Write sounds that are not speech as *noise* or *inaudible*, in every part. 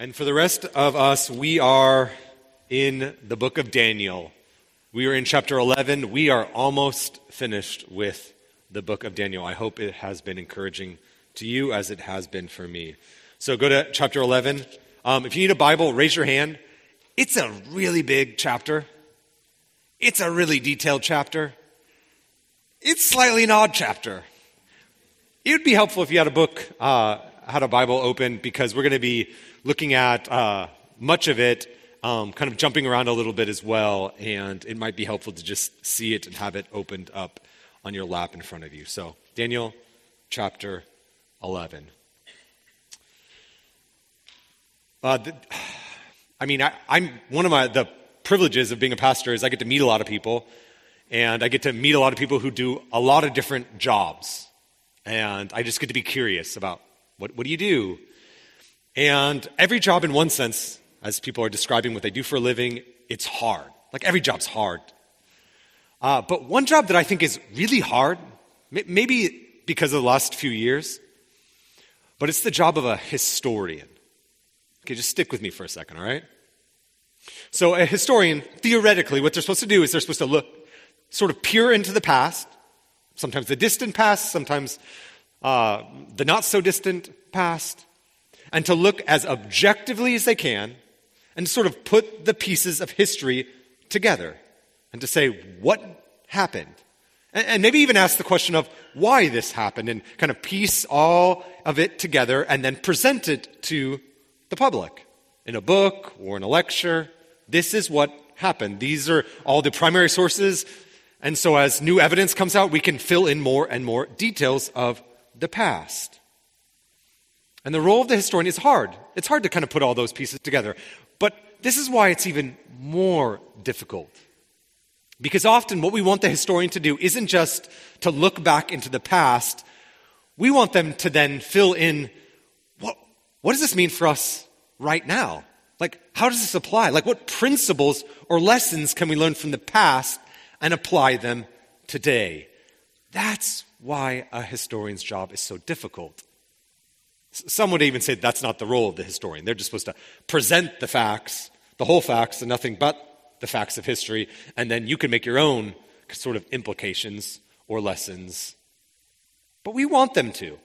And for the rest of us, we are in the book of Daniel. We are in chapter 11. We are almost finished with the book of Daniel. I hope it has been encouraging to you as it has been for me. So go to chapter 11. Um, if you need a Bible, raise your hand. It's a really big chapter, it's a really detailed chapter. It's slightly an odd chapter. It would be helpful if you had a book, uh, had a Bible open, because we're going to be looking at uh, much of it, um, kind of jumping around a little bit as well, and it might be helpful to just see it and have it opened up on your lap in front of you. So, Daniel chapter 11. Uh, the, I mean, I, am one of my the privileges of being a pastor is I get to meet a lot of people, and I get to meet a lot of people who do a lot of different jobs, and I just get to be curious about what what do you do, and every job, in one sense, as people are describing what they do for a living, it's hard. Like every job's hard. Uh, but one job that I think is really hard, maybe because of the last few years, but it's the job of a historian. Okay, just stick with me for a second, all right? So, a historian, theoretically, what they're supposed to do is they're supposed to look, sort of peer into the past, sometimes the distant past, sometimes uh, the not so distant past, and to look as objectively as they can and sort of put the pieces of history together and to say what happened. And, and maybe even ask the question of why this happened and kind of piece all of it together and then present it to the public in a book or in a lecture. This is what happened. These are all the primary sources. And so as new evidence comes out, we can fill in more and more details of the past. And the role of the historian is hard. It's hard to kind of put all those pieces together. But this is why it's even more difficult. Because often what we want the historian to do isn't just to look back into the past, we want them to then fill in what, what does this mean for us right now? Like, how does this apply? Like, what principles or lessons can we learn from the past and apply them today? That's why a historian's job is so difficult. Some would even say that's not the role of the historian. They're just supposed to present the facts, the whole facts, and nothing but the facts of history, and then you can make your own sort of implications or lessons. But we want them to.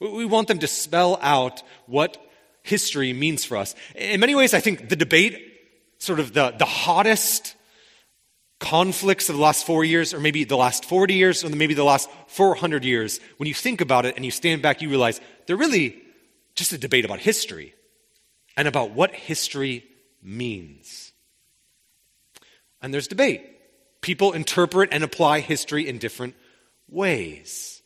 We want them to spell out what history means for us. In many ways, I think the debate, sort of the, the hottest conflicts of the last four years, or maybe the last 40 years, or maybe the last 400 years, when you think about it and you stand back, you realize they're really just a debate about history and about what history means. And there's debate. People interpret and apply history in different ways.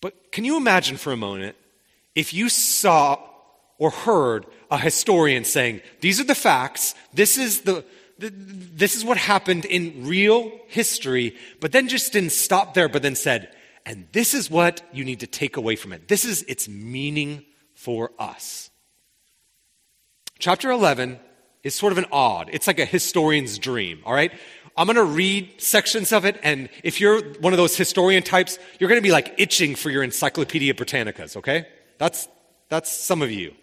But can you imagine for a moment if you saw or heard a historian saying, These are the facts, this is the, this is what happened in real history, but then just didn't stop there, but then said, and this is what you need to take away from it. This is its meaning for us. Chapter 11 is sort of an odd, it's like a historian's dream, all right? I'm going to read sections of it, and if you're one of those historian types, you're going to be like itching for your Encyclopedia Britannicas, okay? That's, that's some of you.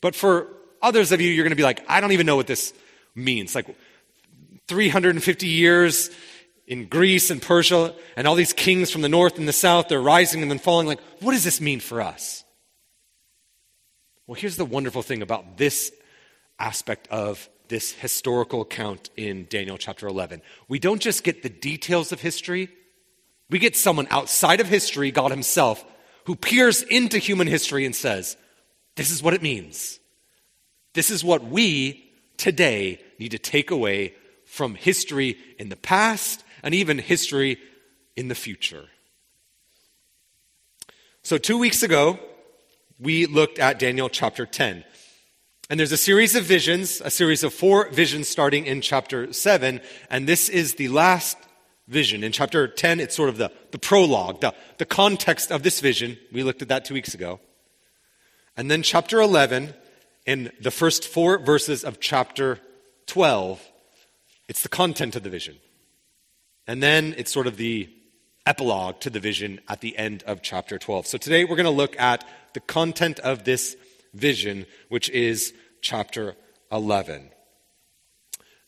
But for others of you, you're going to be like, I don't even know what this means. Like 350 years in Greece and Persia, and all these kings from the north and the south, they're rising and then falling. Like, what does this mean for us? Well, here's the wonderful thing about this aspect of this historical account in Daniel chapter 11. We don't just get the details of history, we get someone outside of history, God Himself, who peers into human history and says, This is what it means. This is what we today need to take away from history in the past and even history in the future. So, two weeks ago, we looked at Daniel chapter 10. And there's a series of visions, a series of four visions starting in chapter 7. And this is the last vision. In chapter 10, it's sort of the, the prologue, the, the context of this vision. We looked at that two weeks ago. And then chapter 11 in the first four verses of chapter 12, it's the content of the vision. And then it's sort of the epilogue to the vision at the end of chapter 12. So today we're going to look at the content of this vision, which is chapter 11.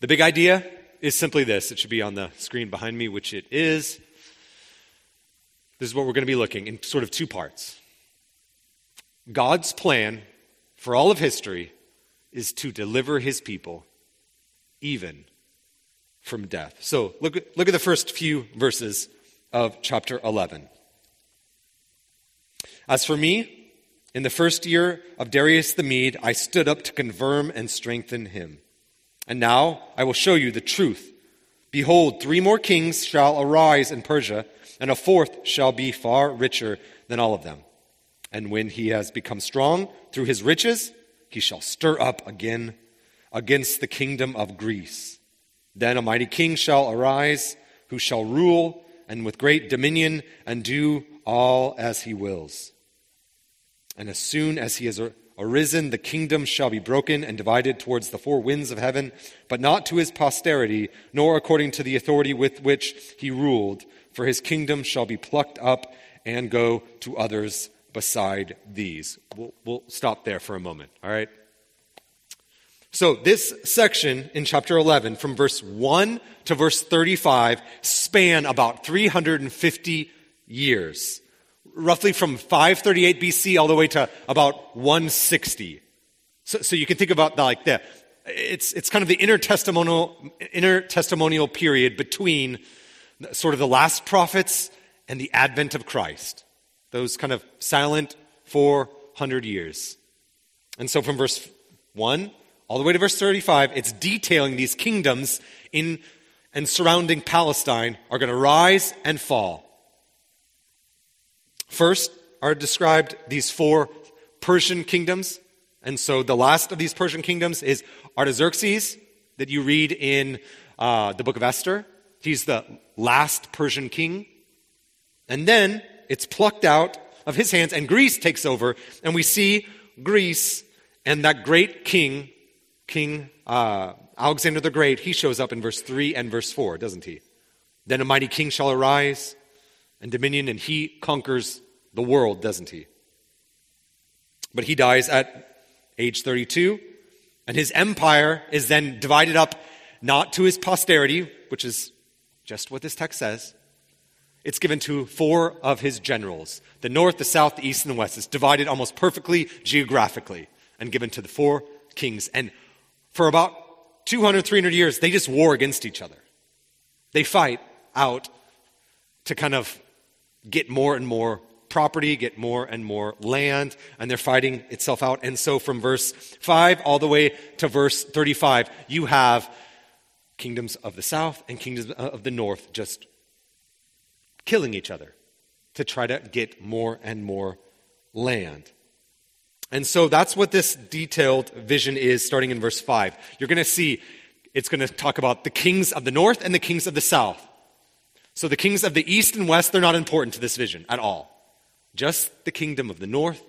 The big idea is simply this. It should be on the screen behind me, which it is. This is what we're going to be looking in sort of two parts. God's plan for all of history is to deliver his people even from death. So look, look at the first few verses of chapter 11. As for me, in the first year of Darius the Mede, I stood up to confirm and strengthen him. And now I will show you the truth. Behold, three more kings shall arise in Persia, and a fourth shall be far richer than all of them. And when he has become strong through his riches, he shall stir up again against the kingdom of Greece. Then a mighty king shall arise, who shall rule and with great dominion and do all as he wills. And as soon as he has arisen, the kingdom shall be broken and divided towards the four winds of heaven, but not to his posterity, nor according to the authority with which he ruled, for his kingdom shall be plucked up and go to others beside these. We'll, we'll stop there for a moment, all right? So, this section in chapter 11, from verse 1 to verse 35, span about 350 years roughly from 538 BC all the way to about 160. So, so you can think about like that. It's, it's kind of the intertestamental, intertestamental period between sort of the last prophets and the advent of Christ. Those kind of silent 400 years. And so from verse 1 all the way to verse 35, it's detailing these kingdoms in and surrounding Palestine are going to rise and fall. First are described these four Persian kingdoms. And so the last of these Persian kingdoms is Artaxerxes, that you read in uh, the book of Esther. He's the last Persian king. And then it's plucked out of his hands, and Greece takes over. And we see Greece and that great king, King uh, Alexander the Great, he shows up in verse 3 and verse 4, doesn't he? Then a mighty king shall arise and dominion, and he conquers the world, doesn't he? But he dies at age 32, and his empire is then divided up not to his posterity, which is just what this text says. It's given to four of his generals the north, the south, the east, and the west. It's divided almost perfectly geographically and given to the four kings. And for about 200, 300 years, they just war against each other. They fight out to kind of get more and more property, get more and more land, and they're fighting itself out. And so from verse 5 all the way to verse 35, you have kingdoms of the south and kingdoms uh, of the north just killing each other to try to get more and more land. And so that's what this detailed vision is starting in verse 5. You're going to see it's going to talk about the kings of the north and the kings of the south. So the kings of the east and west, they're not important to this vision at all. Just the kingdom of the north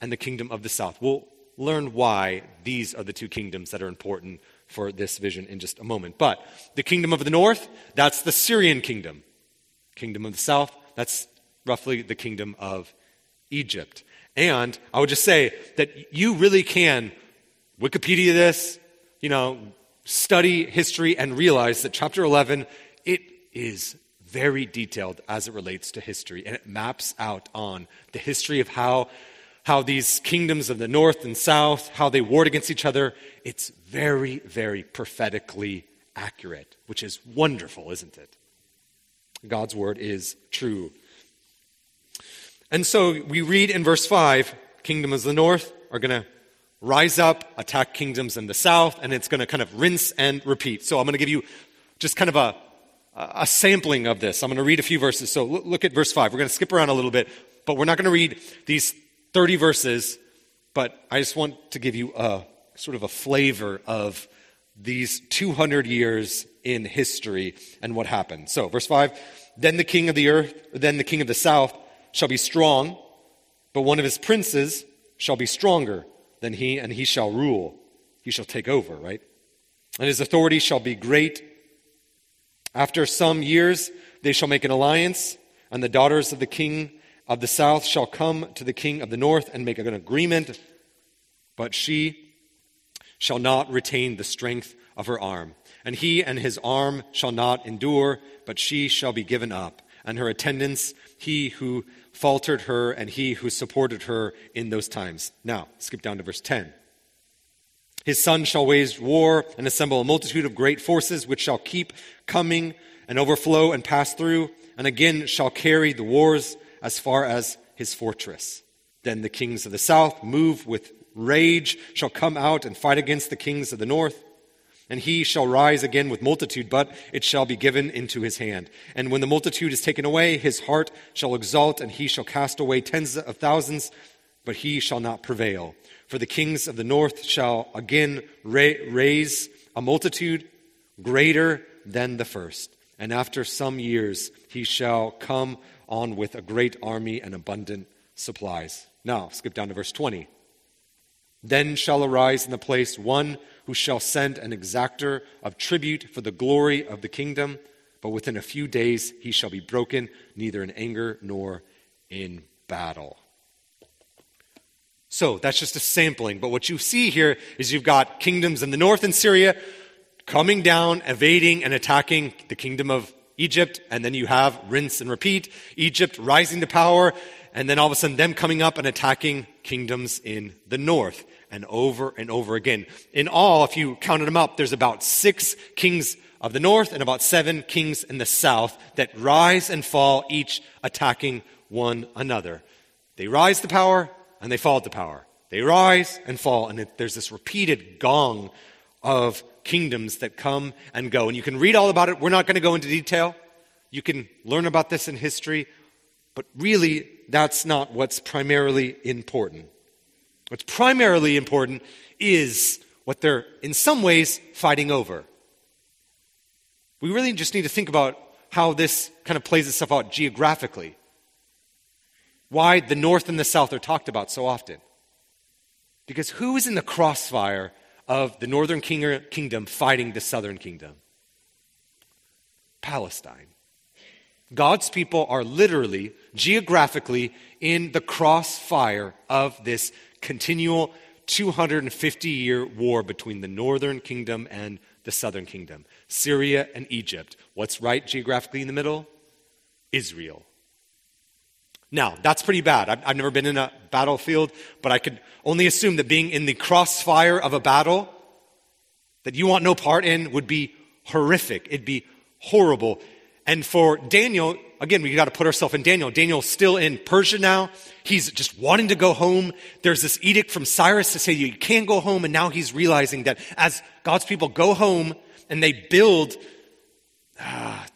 and the kingdom of the south. We'll learn why these are the two kingdoms that are important for this vision in just a moment. But the kingdom of the north, that's the Syrian kingdom. Kingdom of the south, that's roughly the kingdom of Egypt. And I would just say that you really can Wikipedia this, you know, study history and realize that chapter 11, it is very detailed as it relates to history, and it maps out on the history of how, how these kingdoms of the north and south, how they warred against each other. It's very, very prophetically accurate, which is wonderful, isn't it? God's word is true. And so we read in verse 5 kingdoms of the north are going to rise up, attack kingdoms in the south, and it's going to kind of rinse and repeat. So I'm going to give you just kind of a a sampling of this. I'm going to read a few verses. So look at verse 5. We're going to skip around a little bit, but we're not going to read these 30 verses, but I just want to give you a sort of a flavor of these 200 years in history and what happened. So, verse 5 Then the king of the earth, then the king of the south shall be strong, but one of his princes shall be stronger than he, and he shall rule. He shall take over, right? And his authority shall be great after some years, they shall make an alliance, and the daughters of the king of the south shall come to the king of the north and make an agreement but she shall not retain the strength of her arm. And he and his arm shall not endure, but she shall be given up. And her attendants, he who faltered her and he who supported her in those times. Now, skip down to verse 10. His son shall wage war and assemble a multitude of great forces, which shall keep coming and overflow and pass through, and again shall carry the wars as far as his fortress. Then the kings of the south, move with rage, shall come out and fight against the kings of the north. And he shall rise again with multitude, but it shall be given into his hand. And when the multitude is taken away, his heart shall exalt, and he shall cast away tens of thousands, but he shall not prevail. For the kings of the north shall again ra- raise a multitude greater than the first. And after some years, he shall come on with a great army and abundant supplies. Now, skip down to verse 20. Then shall arise in the place one who shall send an exactor of tribute for the glory of the kingdom, but within a few days he shall be broken, neither in anger nor in battle. So that's just a sampling. But what you see here is you've got kingdoms in the north in Syria coming down, evading, and attacking the kingdom of Egypt. And then you have rinse and repeat Egypt rising to power, and then all of a sudden them coming up and attacking kingdoms in the north and over and over again. In all, if you counted them up, there's about six kings of the north and about seven kings in the south that rise and fall, each attacking one another. They rise to power and they fall to power. They rise and fall, and it, there's this repeated gong of kingdoms that come and go. And you can read all about it. We're not going to go into detail. You can learn about this in history, but really, that's not what's primarily important. What's primarily important is what they're, in some ways, fighting over. We really just need to think about how this kind of plays itself out geographically. Why the North and the South are talked about so often. Because who is in the crossfire of the Northern Kingdom fighting the Southern Kingdom? Palestine. God's people are literally, geographically, in the crossfire of this continual 250 year war between the northern kingdom and the southern kingdom Syria and Egypt. What's right geographically in the middle? Israel. Now, that's pretty bad. I've, I've, never been in a battlefield, but I could only assume that being in the crossfire of a battle that you want no part in would be horrific. It'd be horrible. And for Daniel, again, we got to put ourselves in Daniel. Daniel's still in Persia now. He's just wanting to go home. There's this edict from Cyrus to say you can't go home. And now he's realizing that as God's people go home and they build, ah,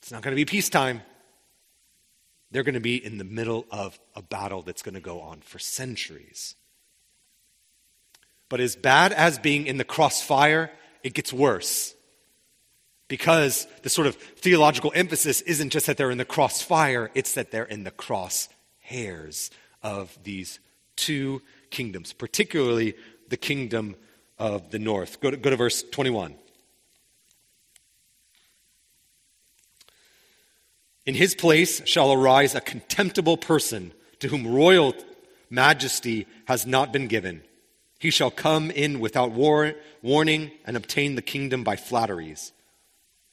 it's not going to be peacetime. They're going to be in the middle of a battle that's going to go on for centuries. But as bad as being in the crossfire, it gets worse because the sort of theological emphasis isn't just that they're in the crossfire, it's that they're in the crosshairs of these two kingdoms, particularly the kingdom of the north. Go to, go to verse 21. In his place shall arise a contemptible person to whom royal majesty has not been given. He shall come in without war, warning and obtain the kingdom by flatteries.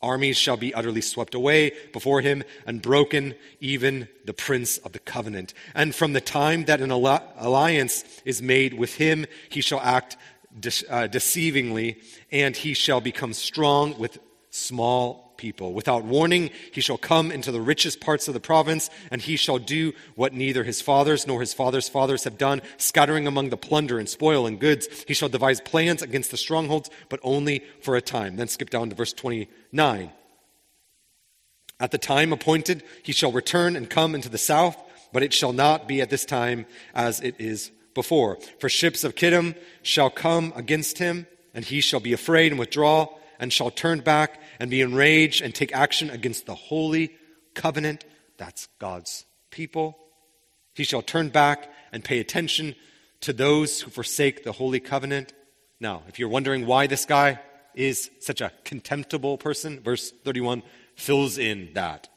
Armies shall be utterly swept away before him and broken, even the prince of the covenant. And from the time that an alliance is made with him, he shall act de- uh, deceivingly, and he shall become strong with small people. Without warning, he shall come into the richest parts of the province, and he shall do what neither his fathers nor his fathers' fathers have done, scattering among the plunder and spoil and goods. He shall devise plans against the strongholds, but only for a time. Then skip down to verse 29. At the time appointed, he shall return and come into the south, but it shall not be at this time as it is before. For ships of Kittim shall come against him, and he shall be afraid and withdraw and shall turn back and be enraged and take action against the holy covenant. That's God's people. He shall turn back and pay attention to those who forsake the holy covenant. Now, if you're wondering why this guy is such a contemptible person, verse 31 fills in that.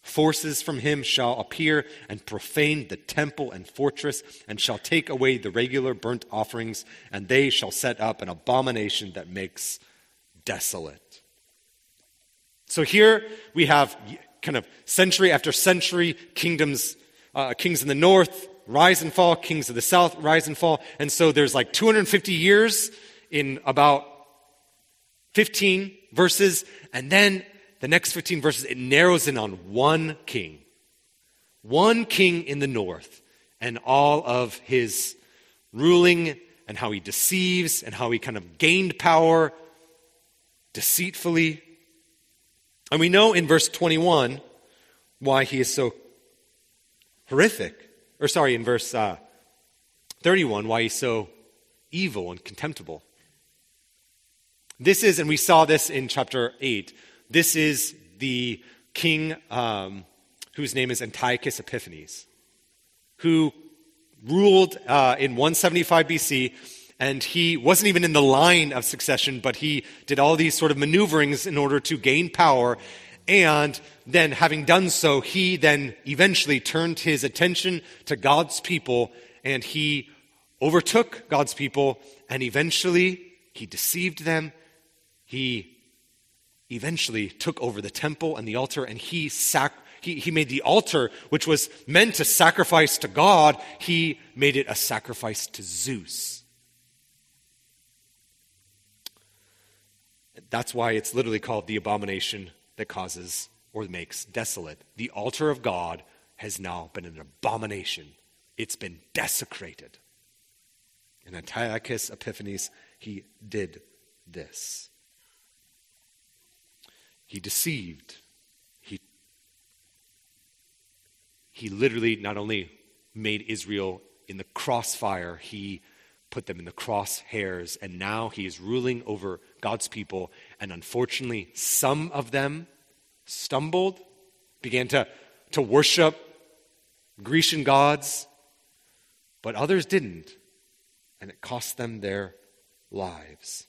Forces from him shall appear and profane the temple and fortress, and shall take away the regular burnt offerings, and they shall set up an abomination that makes desolate. So here we have kind of century after century kingdoms, uh, kings in the north rise and fall, kings of the south rise and fall. And so there's like 250 years in about 15 verses, and then the next 15 verses, it narrows in on one king. One king in the north, and all of his ruling and how he deceives and how he kind of gained power deceitfully. And we know in verse 21 why he is so horrific. Or, sorry, in verse uh, 31, why he's so evil and contemptible. This is, and we saw this in chapter 8, this is the king um, whose name is Antiochus Epiphanes, who ruled uh, in 175 BC, and he wasn't even in the line of succession, but he did all these sort of maneuverings in order to gain power. And then, having done so, he then eventually turned his attention to God's people and he overtook God's people and eventually he deceived them. He eventually took over the temple and the altar, and he, sac- he, he made the altar, which was meant to sacrifice to God, he made it a sacrifice to Zeus. That's why it's literally called the abomination that causes or makes desolate. The altar of God has now been an abomination, it's been desecrated. In Antiochus Epiphanes, he did this. He deceived. He, he literally not only made Israel in the crossfire, he put them in the crosshairs, and now he is ruling over God's people. And unfortunately, some of them stumbled, began to, to worship Grecian gods, but others didn't, and it cost them their lives.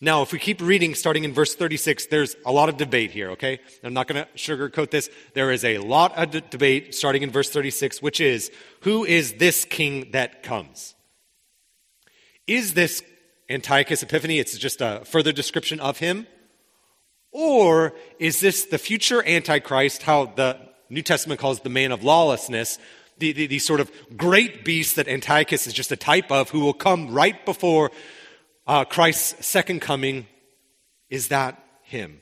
Now, if we keep reading starting in verse 36, there's a lot of debate here, okay? I'm not going to sugarcoat this. There is a lot of debate starting in verse 36, which is who is this king that comes? Is this Antiochus Epiphany, it's just a further description of him. Or is this the future Antichrist, how the New Testament calls the man of lawlessness, the, the, the sort of great beast that Antiochus is just a type of, who will come right before uh, Christ's second coming, is that him?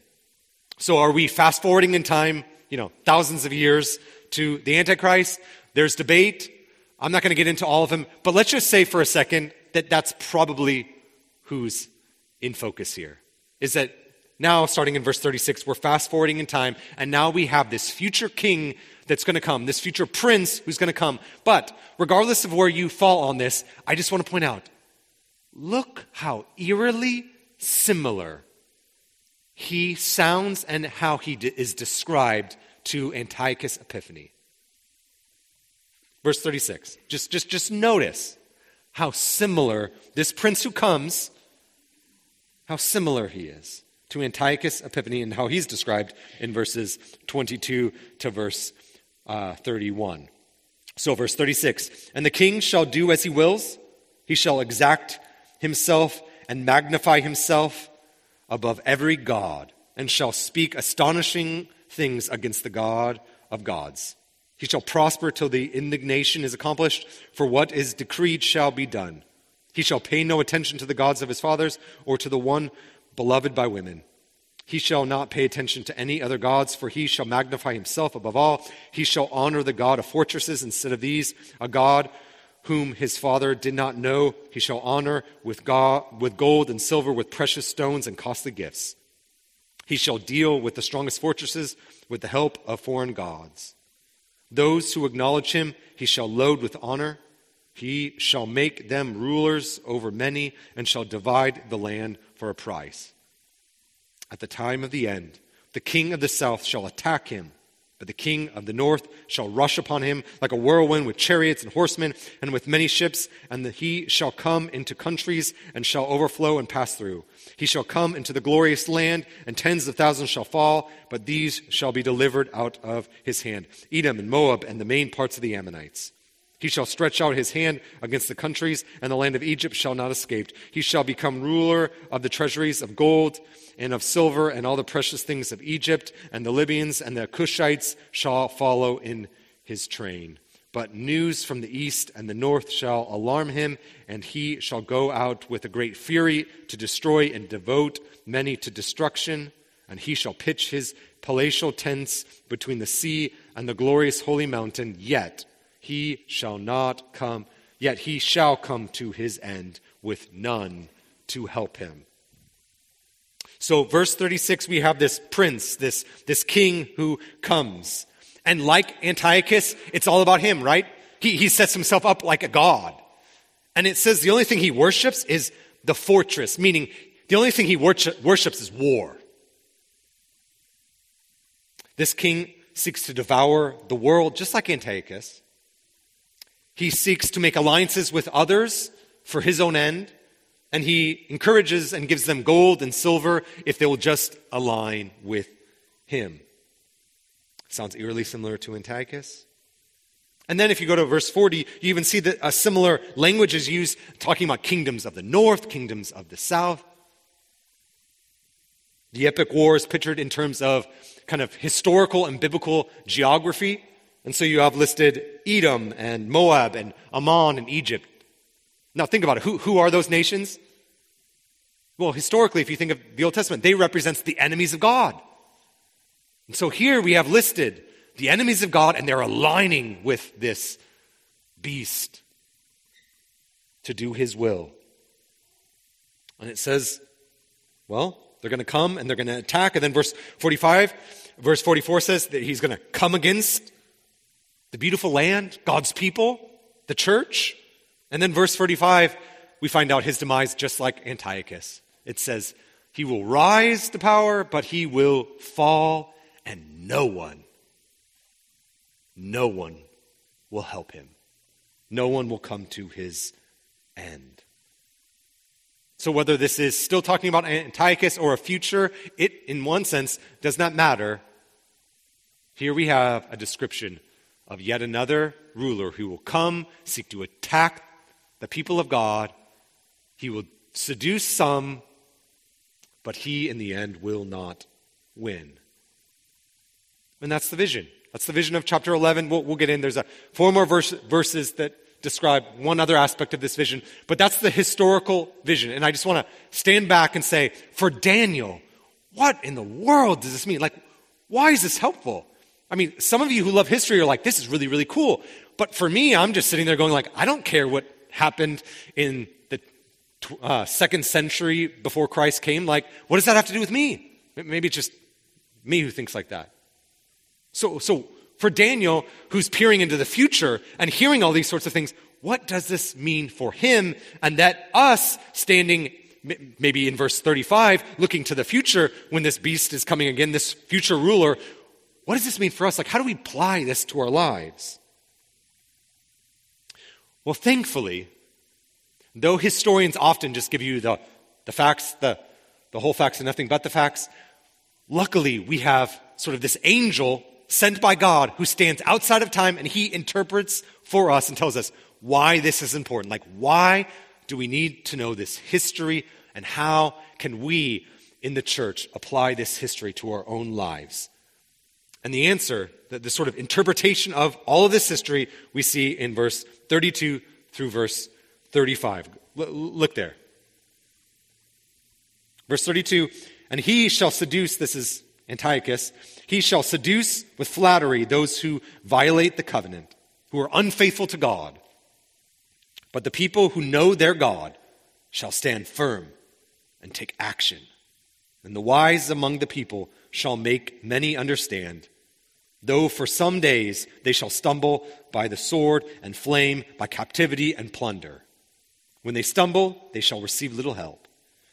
So are we fast forwarding in time, you know, thousands of years to the Antichrist? There's debate. I'm not going to get into all of them, but let's just say for a second that that's probably who's in focus here. Is that now, starting in verse 36, we're fast forwarding in time, and now we have this future king that's going to come, this future prince who's going to come. But regardless of where you fall on this, I just want to point out Look how eerily similar he sounds and how he is described to Antiochus Epiphanes. Verse 36. Just, just, just notice how similar this prince who comes, how similar he is to Antiochus Epiphanes and how he's described in verses 22 to verse uh, 31. So, verse 36 And the king shall do as he wills, he shall exact himself and magnify himself above every God, and shall speak astonishing things against the God of gods. He shall prosper till the indignation is accomplished, for what is decreed shall be done. He shall pay no attention to the gods of his fathers or to the one beloved by women. He shall not pay attention to any other gods, for he shall magnify himself above all. He shall honor the God of fortresses instead of these, a God whom his father did not know, he shall honor with, God, with gold and silver, with precious stones and costly gifts. He shall deal with the strongest fortresses with the help of foreign gods. Those who acknowledge him, he shall load with honor. He shall make them rulers over many and shall divide the land for a price. At the time of the end, the king of the south shall attack him But the king of the north shall rush upon him like a whirlwind with chariots and horsemen and with many ships, and he shall come into countries and shall overflow and pass through. He shall come into the glorious land, and tens of thousands shall fall, but these shall be delivered out of his hand Edom and Moab and the main parts of the Ammonites. He shall stretch out his hand against the countries, and the land of Egypt shall not escape. He shall become ruler of the treasuries of gold and of silver, and all the precious things of Egypt, and the Libyans and the Cushites shall follow in his train. But news from the east and the north shall alarm him, and he shall go out with a great fury to destroy and devote many to destruction. And he shall pitch his palatial tents between the sea and the glorious holy mountain, yet he shall not come, yet he shall come to his end with none to help him. So, verse 36, we have this prince, this, this king who comes. And like Antiochus, it's all about him, right? He, he sets himself up like a god. And it says the only thing he worships is the fortress, meaning the only thing he worships is war. This king seeks to devour the world just like Antiochus. He seeks to make alliances with others for his own end, and he encourages and gives them gold and silver if they will just align with him. Sounds eerily similar to Antiochus. And then if you go to verse 40, you even see that a similar language is used talking about kingdoms of the north, kingdoms of the south. The epic war is pictured in terms of kind of historical and biblical geography. And so you have listed Edom and Moab and Ammon and Egypt. Now think about it. Who, who are those nations? Well, historically, if you think of the Old Testament, they represent the enemies of God. And so here we have listed the enemies of God, and they're aligning with this beast to do his will. And it says, well, they're going to come and they're going to attack. And then verse 45, verse 44 says that he's going to come against the beautiful land, God's people, the church. And then verse 45, we find out his demise just like Antiochus. It says, He will rise to power, but he will fall, and no one, no one will help him. No one will come to his end. So, whether this is still talking about Antiochus or a future, it, in one sense, does not matter. Here we have a description of yet another ruler who will come, seek to attack the people of God. He will seduce some, but he, in the end, will not win. And that's the vision. That's the vision of chapter 11. We'll, we'll get in. There's a, four more verse, verses that describe one other aspect of this vision, but that's the historical vision. And I just want to stand back and say, for Daniel, what in the world does this mean? Like, why is this helpful? I mean, some of you who love history are like, this is really, really cool. But for me, I'm just sitting there going like, I don't care what happened in the uh, second century before Christ came. Like, what does that have to do with me? Maybe it's just me who thinks like that. So, so for Daniel, who's peering into the future and hearing all these sorts of things, what does this mean for him? And that us standing maybe in verse 35, looking to the future when this beast is coming again, this future ruler, what does this mean for us? Like, how do we apply this to our lives? Well, thankfully, though historians often just give you the, the facts, the, the whole facts and nothing but the facts, luckily we have sort of this angel sent by God who stands outside of time and he interprets for us and tells us why this is important. Like, why do we need to know this history and how can we in the church apply this history to our own lives? And the answer, the, the sort of interpretation of all of this history, we see in verse 32 through verse 35. L- look there. Verse 32 And he shall seduce, this is Antiochus, he shall seduce with flattery those who violate the covenant, who are unfaithful to God. But the people who know their God shall stand firm and take action. And the wise among the people shall make many understand. Though for some days they shall stumble by the sword and flame, by captivity and plunder. When they stumble, they shall receive little help,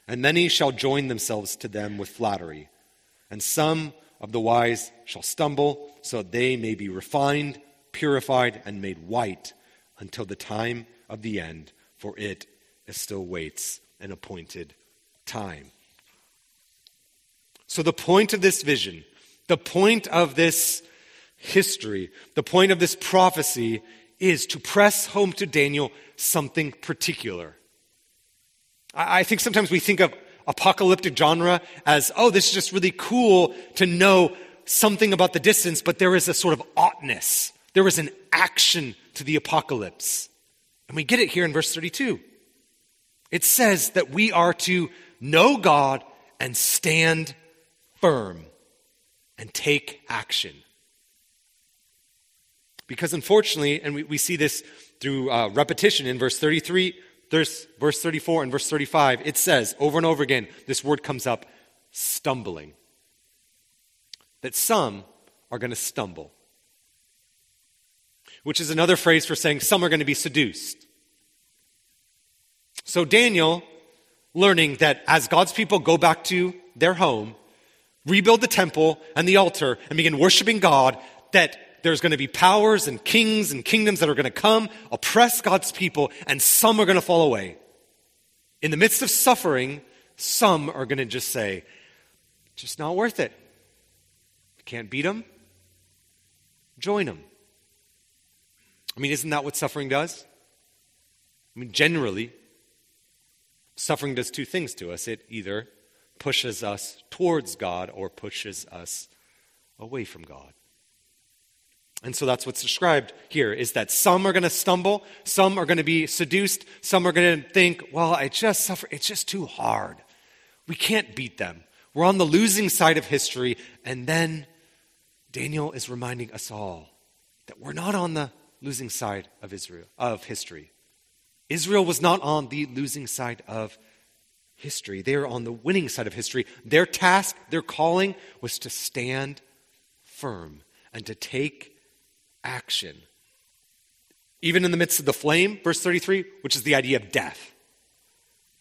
and many shall join themselves to them with flattery. And some of the wise shall stumble, so that they may be refined, purified, and made white until the time of the end, for it still waits an appointed time. So, the point of this vision, the point of this history, the point of this prophecy is to press home to Daniel something particular. I think sometimes we think of apocalyptic genre as, oh, this is just really cool to know something about the distance, but there is a sort of oughtness. There is an action to the apocalypse. And we get it here in verse 32. It says that we are to know God and stand firm and take action. Because unfortunately, and we, we see this through uh, repetition in verse 33, verse, verse 34, and verse 35, it says over and over again, this word comes up stumbling. That some are going to stumble, which is another phrase for saying some are going to be seduced. So Daniel, learning that as God's people go back to their home, rebuild the temple and the altar, and begin worshiping God, that there's going to be powers and kings and kingdoms that are going to come, oppress God's people, and some are going to fall away. In the midst of suffering, some are going to just say, just not worth it. Can't beat them? Join them. I mean, isn't that what suffering does? I mean, generally, suffering does two things to us. It either pushes us towards God or pushes us away from God. And so that's what's described here is that some are going to stumble, some are going to be seduced, some are going to think, well, I just suffer, it's just too hard. We can't beat them. We're on the losing side of history. And then Daniel is reminding us all that we're not on the losing side of Israel of history. Israel was not on the losing side of history. They are on the winning side of history. Their task, their calling was to stand firm and to take action. Even in the midst of the flame, verse 33, which is the idea of death.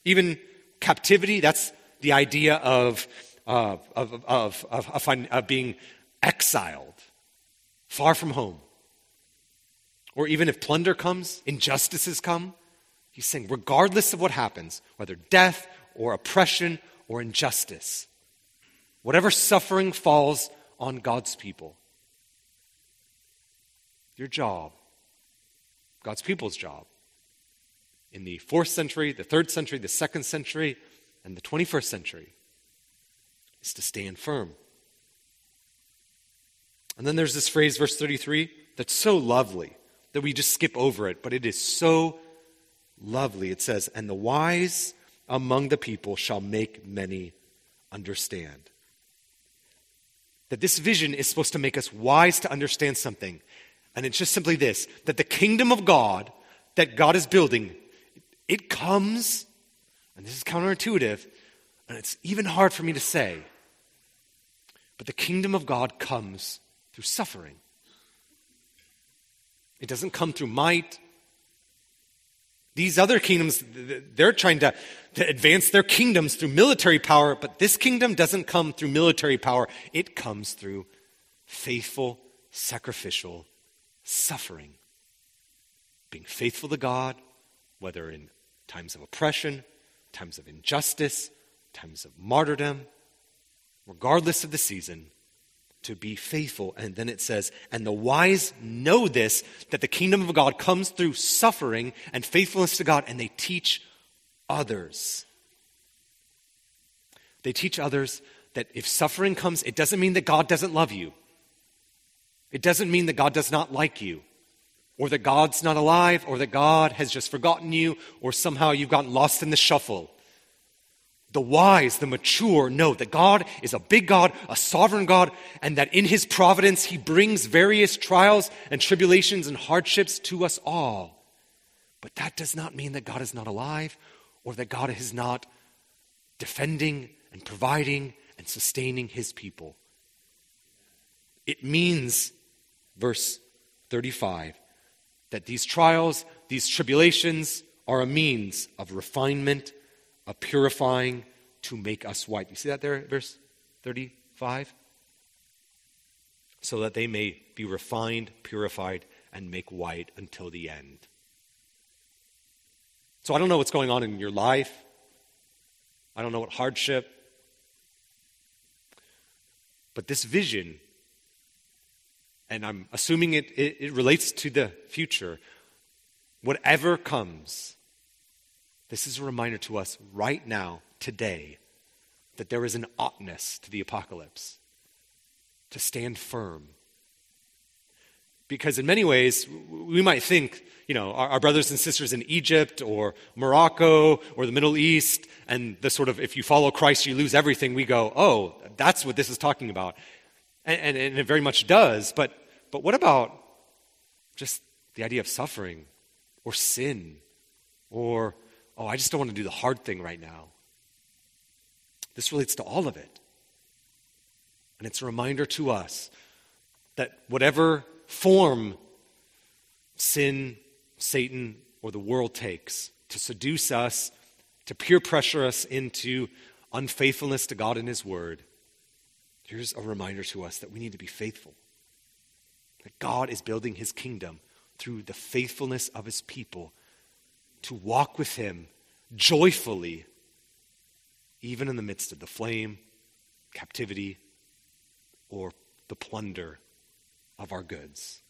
Even captivity, that's the idea of, uh, of, of, of, of being exiled, far from home. Or even if plunder comes, injustices come, he's saying, regardless of what happens, whether death or oppression or injustice, whatever suffering falls on God's people, your job, God's people's job, in the fourth century, the third century, the second century, and the 21st century, is to stand firm. And then there's this phrase, verse 33, that's so lovely that we just skip over it, but it is so lovely. It says, And the wise among the people shall make many understand. That this vision is supposed to make us wise to understand something. And it's just simply this that the kingdom of God that God is building, it comes, and this is counterintuitive, and it's even hard for me to say, but the kingdom of God comes through suffering. It doesn't come through might. These other kingdoms, they're trying to, to advance their kingdoms through military power, but this kingdom doesn't come through military power. It comes through faithful, sacrificial suffering. Being faithful to God, whether in times of oppression, times of injustice, times of martyrdom, regardless of the season, to be faithful. And then it says, and the wise know this, that the kingdom of God comes through suffering and faithfulness to God, and they teach others. They teach others that if suffering comes, it doesn't mean that God doesn't love you. It doesn't mean that God does not like you, or that God's not alive, or that God has just forgotten you, or somehow you've gotten lost in the shuffle. The wise, the mature know that God is a big God, a sovereign God, and that in his providence he brings various trials and tribulations and hardships to us all. But that does not mean that God is not alive or that God is not defending and providing and sustaining his people. It means verse 35 that these trials, these tribulations are a means of refinement, of purifying to make us white. You see that there, verse 35? so that they may be refined, purified, and make white until the end. So I don't know what's going on in your life. I don't know what hardship. But this vision, and I'm assuming it, it, it relates to the future, whatever comes, this is a reminder to us right now, today, that there is an oughtness to the apocalypse, to stand firm. Because in many ways, we might think, you know, our, our, brothers and sisters in Egypt or Morocco or the Middle East, and the sort of, if you follow Christ, you lose everything, we go, oh, that's what this is talking about. And, and, and it very much does. But, but what about just the idea of suffering or sin or, oh, I just don't want to do the hard thing right now? This relates to all of it. And it's a reminder to us that whatever form sin, Satan, or the world takes to seduce us, to peer pressure us into unfaithfulness to God and His Word, here's a reminder to us that we need to be faithful. That God is building His kingdom through the faithfulness of His people to walk with Him joyfully even in the midst of the flame, captivity, or the plunder of our goods.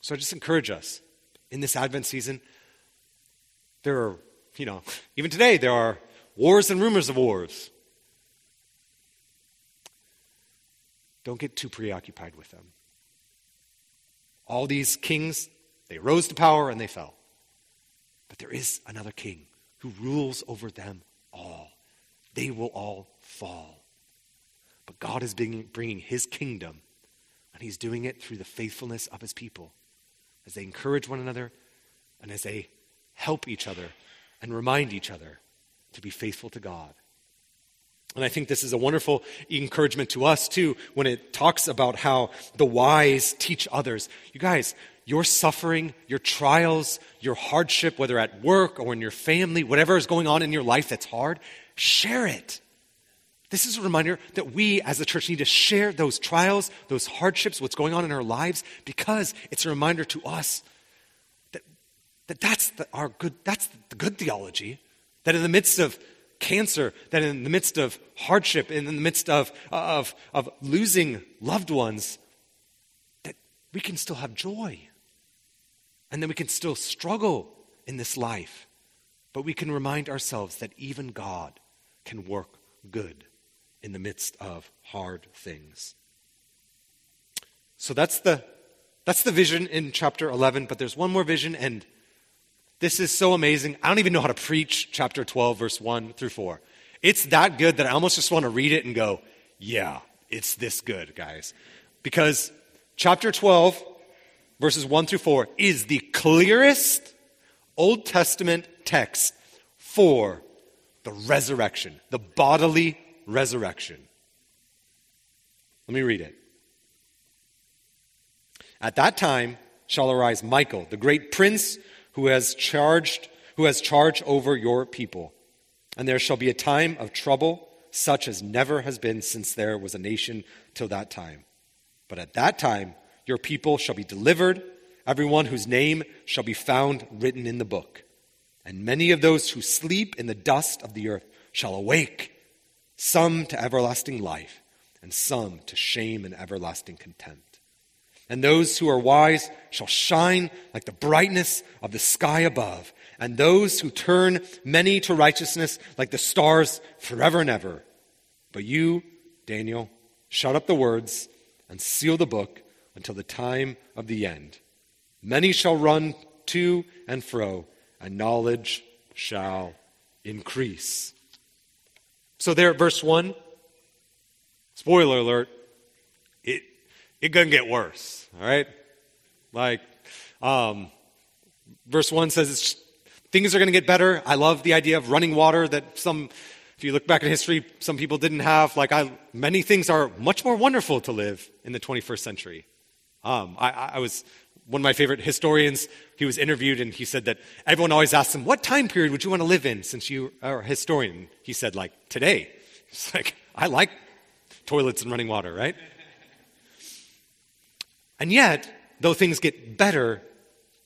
So I just encourage us in this Advent season. There are, you know, even today, there are wars and rumors of wars. Don't get too preoccupied with them. All these kings, they rose to power and they fell. But there is another king who rules over them all they will all fall. But God is bringing his kingdom, and he's doing it through the faithfulness of his people as they encourage one another and as they help each other and remind each other to be faithful to God. And I think this is a wonderful encouragement to us, too, when it talks about how the wise teach others. You guys, your suffering, your trials, your hardship, whether at work or in your family, whatever is going on in your life that's hard, share it. This is a reminder that we as a church need to share those trials, those hardships, what's going on in our lives, because it's a reminder to us that, that that's the, our good, that's the good theology. That in the midst of cancer, that in the midst of hardship, in the midst of, of, of losing loved ones, that we can still have joy. And then we can still struggle in this life. But we can remind ourselves that even God can work good in the midst of hard things. So that's the that's the vision in chapter 11, but there's one more vision and this is so amazing. I don't even know how to preach chapter 12 verse 1 through 4. It's that good that I almost just want to read it and go, yeah, it's this good, guys. Because chapter 12 verses 1 through 4 is the clearest Old Testament text for the resurrection, the bodily resurrection. Let me read it. At that time shall arise Michael, the great prince who has charged who has charge over your people. And there shall be a time of trouble such as never has been since there was a nation till that time. But at that time your people shall be delivered, everyone whose name shall be found written in the book. And many of those who sleep in the dust of the earth shall awake, some to everlasting life, and some to shame and everlasting contempt. And those who are wise shall shine like the brightness of the sky above, and those who turn many to righteousness like the stars forever and ever. But you, Daniel, shut up the words and seal the book until the time of the end. Many shall run to and fro, and knowledge shall increase. So there at verse 1, spoiler alert, it it gonna get worse, all right? Like, um, verse 1 says things are gonna get better. I love the idea of running water that some, if you look back in history, some people didn't have. Like, I, many things are much more wonderful to live in the 21st century. Um, I, I was one of my favorite historians, he was interviewed and he said that everyone always asks him, What time period would you want to live in since you are a historian? He said, like, today. *laughs* It's like, I like toilets and running water, right? And yet, though things get better,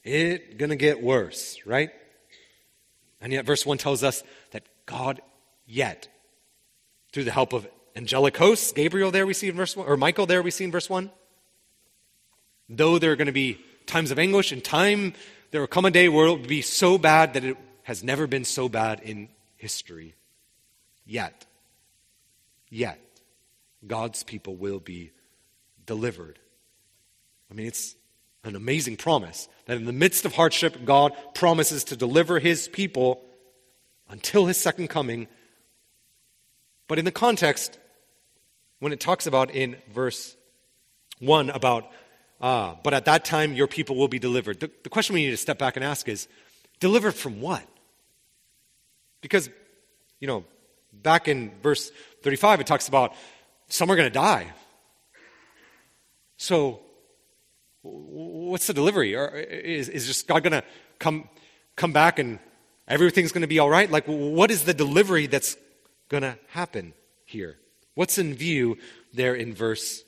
it's going to get worse, right? And yet, verse 1 tells us that God, yet, through the help of angelic hosts, Gabriel there we see in verse 1, or Michael there we see in verse 1, though there are going to be times of anguish and time, there will come a day where it will be so bad that it has never been so bad in history. Yet, yet, God's people will be delivered. I mean, it's an amazing promise that in the midst of hardship, God promises to deliver his people until his second coming. But in the context, when it talks about in verse 1 about, uh, but at that time your people will be delivered, the, the question we need to step back and ask is, delivered from what? Because, you know, back in verse 35, it talks about some are going to die. So, what's the delivery? Or is, is just God going to come, come back and everything's going to be all right? Like, what is the delivery that's going to happen here? What's in view there in verse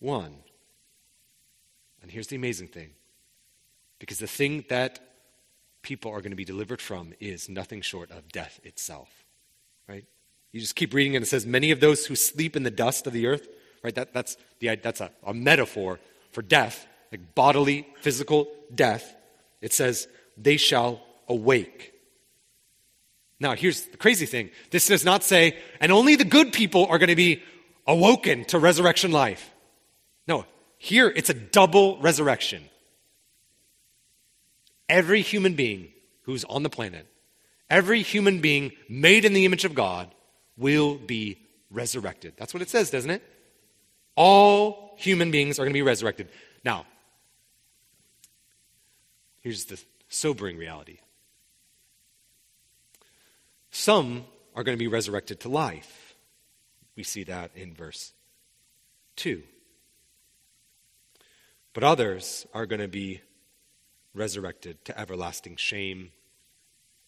1? And here's the amazing thing because the thing that people are going to be delivered from is nothing short of death itself. Right? You just keep reading and it says, Many of those who sleep in the dust of the earth, right? That, that's the, that's a, a metaphor for death like bodily, physical death, it says, they shall awake. Now, here's the crazy thing this does not say, and only the good people are going to be awoken to resurrection life. No, here it's a double resurrection. Every human being who's on the planet, every human being made in the image of God, will be resurrected. That's what it says, doesn't it? All human beings are going to be resurrected. Now, Here's the sobering reality some are going to be resurrected to life. We see that in verse 2. But others are going to be resurrected to everlasting shame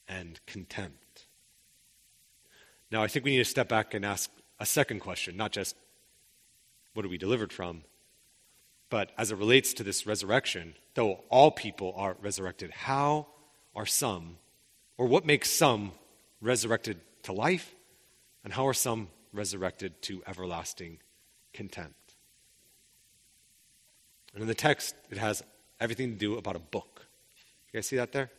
and contempt. Now, I think we need to step back and ask a second question, not just what are we delivered from, but as it relates to this resurrection, though all people are resurrected, how are some, or what makes some resurrected to life, and how are some resurrected to everlasting contempt? And in the text, it has everything to do about a book. You guys see that there?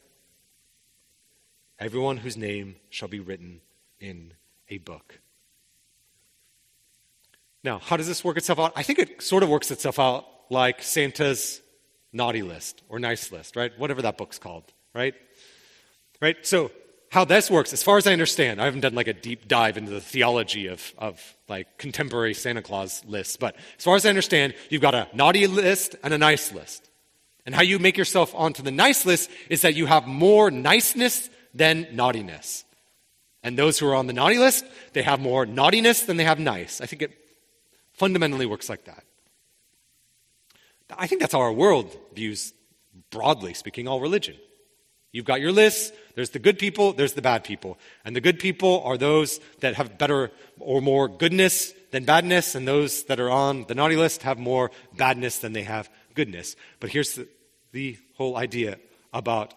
Everyone whose name shall be written in a book. Now, how does this work itself out? I think it sort of works itself out like Santa's naughty list or nice list, right? Whatever that book's called, right? Right? So, how this works, as far as I understand, I haven't done like a deep dive into the theology of, of like contemporary Santa Claus lists, but as far as I understand, you've got a naughty list and a nice list. And how you make yourself onto the nice list is that you have more niceness than naughtiness. And those who are on the naughty list, they have more naughtiness than they have nice. I think it fundamentally works like that. I think that's how our world views, broadly speaking, all religion. You've got your lists. There's the good people, there's the bad people. And the good people are those that have better or more goodness than badness, and those that are on the naughty list have more badness than they have goodness. But here's the, the whole idea about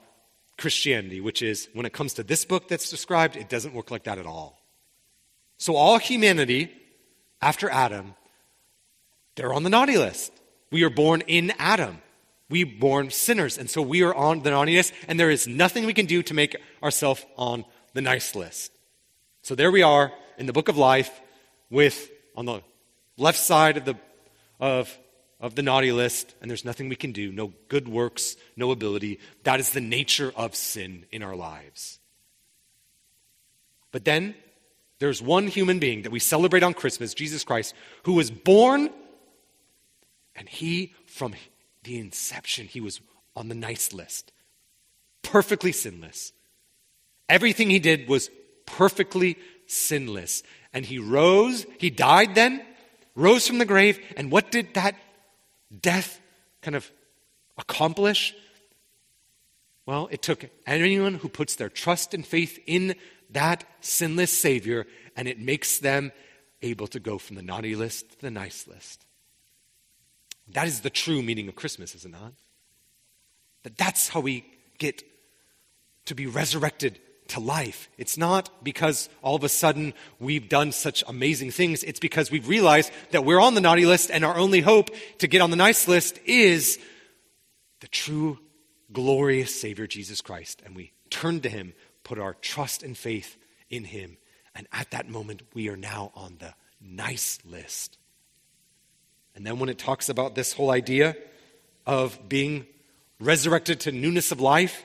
Christianity, which is when it comes to this book that's described, it doesn't work like that at all. So all humanity, after Adam, they're on the naughty list. We are born in Adam. We born sinners, and so we are on the naughty list, and there is nothing we can do to make ourselves on the nice list. So there we are in the book of life with on the left side of the of of the naughty list, and there's nothing we can do, no good works, no ability. That is the nature of sin in our lives. But then there's one human being that we celebrate on Christmas, Jesus Christ, who was born and he, from the inception, he was on the nice list, perfectly sinless. Everything he did was perfectly sinless. And he rose, he died then, rose from the grave, and what did that death kind of accomplish? Well, it took anyone who puts their trust and faith in that sinless Savior, and it makes them able to go from the naughty list to the nice list. That is the true meaning of Christmas, is it not? That that's how we get to be resurrected to life. It's not because all of a sudden we've done such amazing things. It's because we've realized that we're on the naughty list and our only hope to get on the nice list is the true, glorious Savior, Jesus Christ. And we turn to Him, put our trust and faith in Him. And at that moment, we are now on the nice list. And then when it talks about this whole idea of being resurrected to newness of life,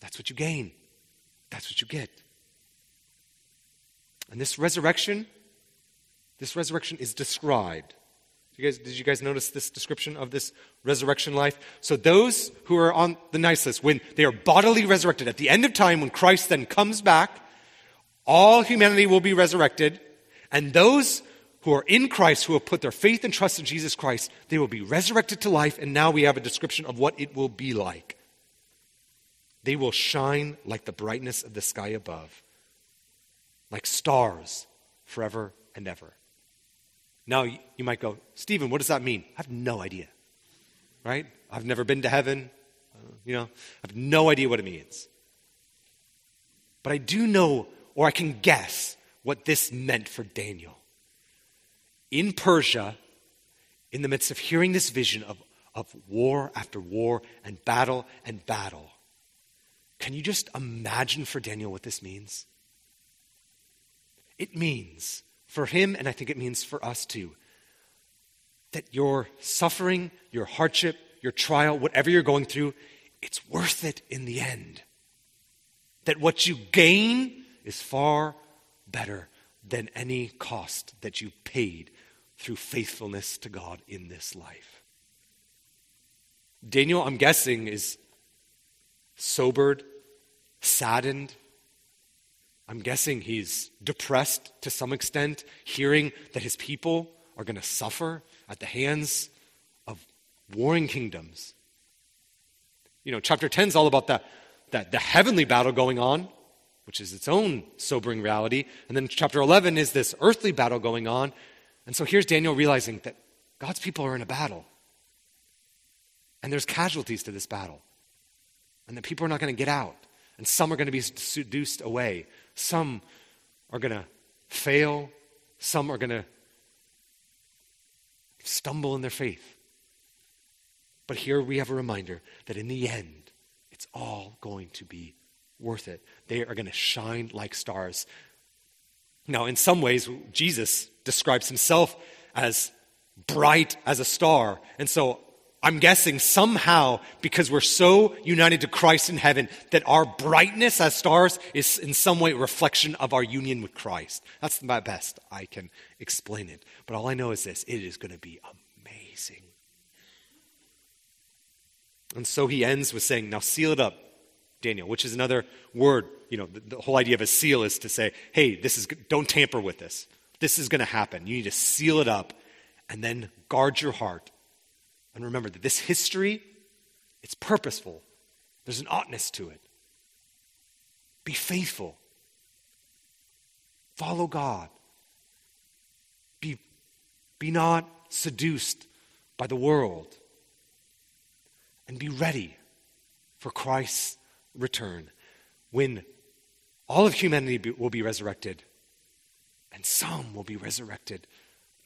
that's what you gain. That's what you get. And this resurrection, this resurrection is described. You guys, did you guys notice this description of this resurrection life? So, those who are on the nice list, when they are bodily resurrected, at the end of time, when Christ then comes back, all humanity will be resurrected. And those who are in Christ, who have put their faith and trust in Jesus Christ, they will be resurrected to life. And now we have a description of what it will be like. They will shine like the brightness of the sky above, like stars forever and ever. Now, you might go, Stephen, what does that mean? I have no idea. Right? I've never been to heaven. Uh, you know, I have no idea what it means. But I do know, or I can guess, what this meant for Daniel. In Persia, in the midst of hearing this vision of, of war after war and battle and battle, can you just imagine for Daniel what this means? It means for him, and I think it means for us too, that your suffering, your hardship, your trial, whatever you're going through, it's worth it in the end. That what you gain is far better than any cost that you paid through faithfulness to God in this life. Daniel, I'm guessing, is sobered saddened. I'm guessing he's depressed to some extent, hearing that his people are going to suffer at the hands of warring kingdoms. You know, chapter 10 is all about the, the, the heavenly battle going on, which is its own sobering reality. And then chapter 11 is this earthly battle going on. And so here's Daniel realizing that God's people are in a battle. And there's casualties to this battle. And that people are not going to get out. And some are going to be seduced away. Some are going to fail. Some are going to stumble in their faith. But here we have a reminder that in the end, it's all going to be worth it. They are going to shine like stars. Now, in some ways, Jesus describes himself as bright as a star. And so I'm guessing somehow, because we're so united to Christ in heaven, that our brightness as stars is in some way a reflection of our union with Christ. That's my best I can explain it. But all I know is this it is going to be amazing. And so he ends with saying, Now seal it up, Daniel, which is another word. You know, the, the whole idea of a seal is to say, Hey, this is, don't tamper with this. This is going to happen. You need to seal it up and then guard your heart and remember that this history, it's purposeful. There's an oughtness to it. Be faithful. Follow God. Be, be not seduced by the world. And be ready for Christ's return when all of humanity will be resurrected and some will be resurrected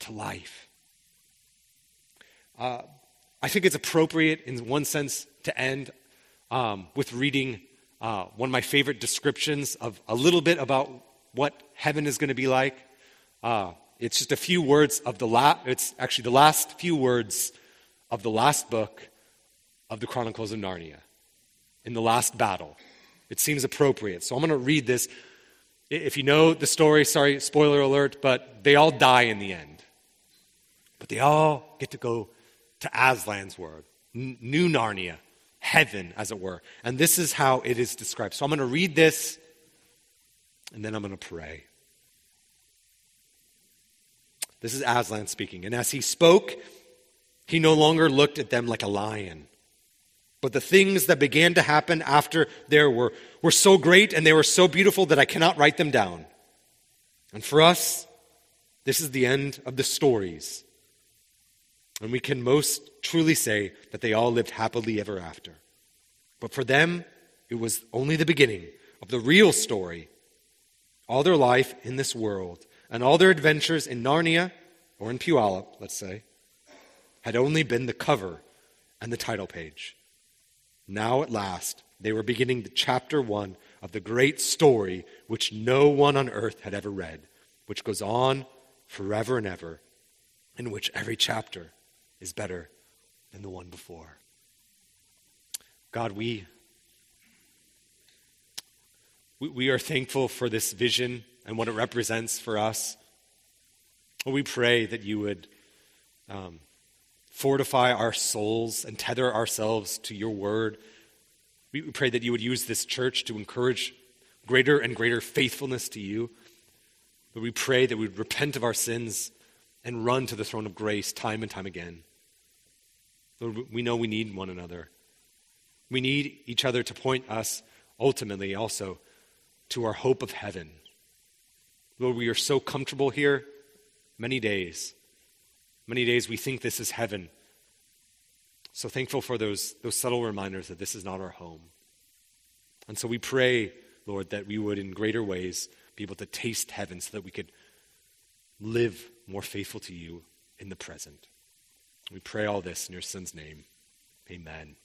to life. Uh, I think it's appropriate in one sense to end um, with reading uh, one of my favorite descriptions of a little bit about what heaven is going to be like. Uh, it's just a few words of the last, it's actually the last few words of the last book of the Chronicles of Narnia in the last battle. It seems appropriate. So I'm going to read this. If you know the story, sorry, spoiler alert, but they all die in the end. But they all get to go to Aslan's world, New Narnia, heaven, as it were. And this is how it is described. So I'm going to read this, and then I'm going to pray. This is Aslan speaking. And as he spoke, he no longer looked at them like a lion. But the things that began to happen after there were, were so great and they were so beautiful that I cannot write them down. And for us, this is the end of the stories And we can most truly say that they all lived happily ever after. But for them, it was only the beginning of the real story. All their life in this world and all their adventures in Narnia or in Puyallup, let's say, had only been the cover and the title page. Now, at last, they were beginning the chapter one of the great story which no one on earth had ever read, which goes on forever and ever, in which every chapter is better than the one before. God, we, we, are thankful for this vision and what it represents for us. We pray that you would um, fortify our souls and tether ourselves to your word. We pray that you would use this church to encourage greater and greater faithfulness to you. But we pray that we would repent of our sins and run to the throne of grace time and time again. Lord, we know we need one another. We need each other to point us ultimately also to our hope of heaven. Lord, we are so comfortable here many days. Many days we think this is heaven. So thankful for those, those subtle reminders that this is not our home. And so we pray, Lord, that we would in greater ways be able to taste heaven so that we could live more faithful to you in the present. We pray all this in your Son's name. Amen.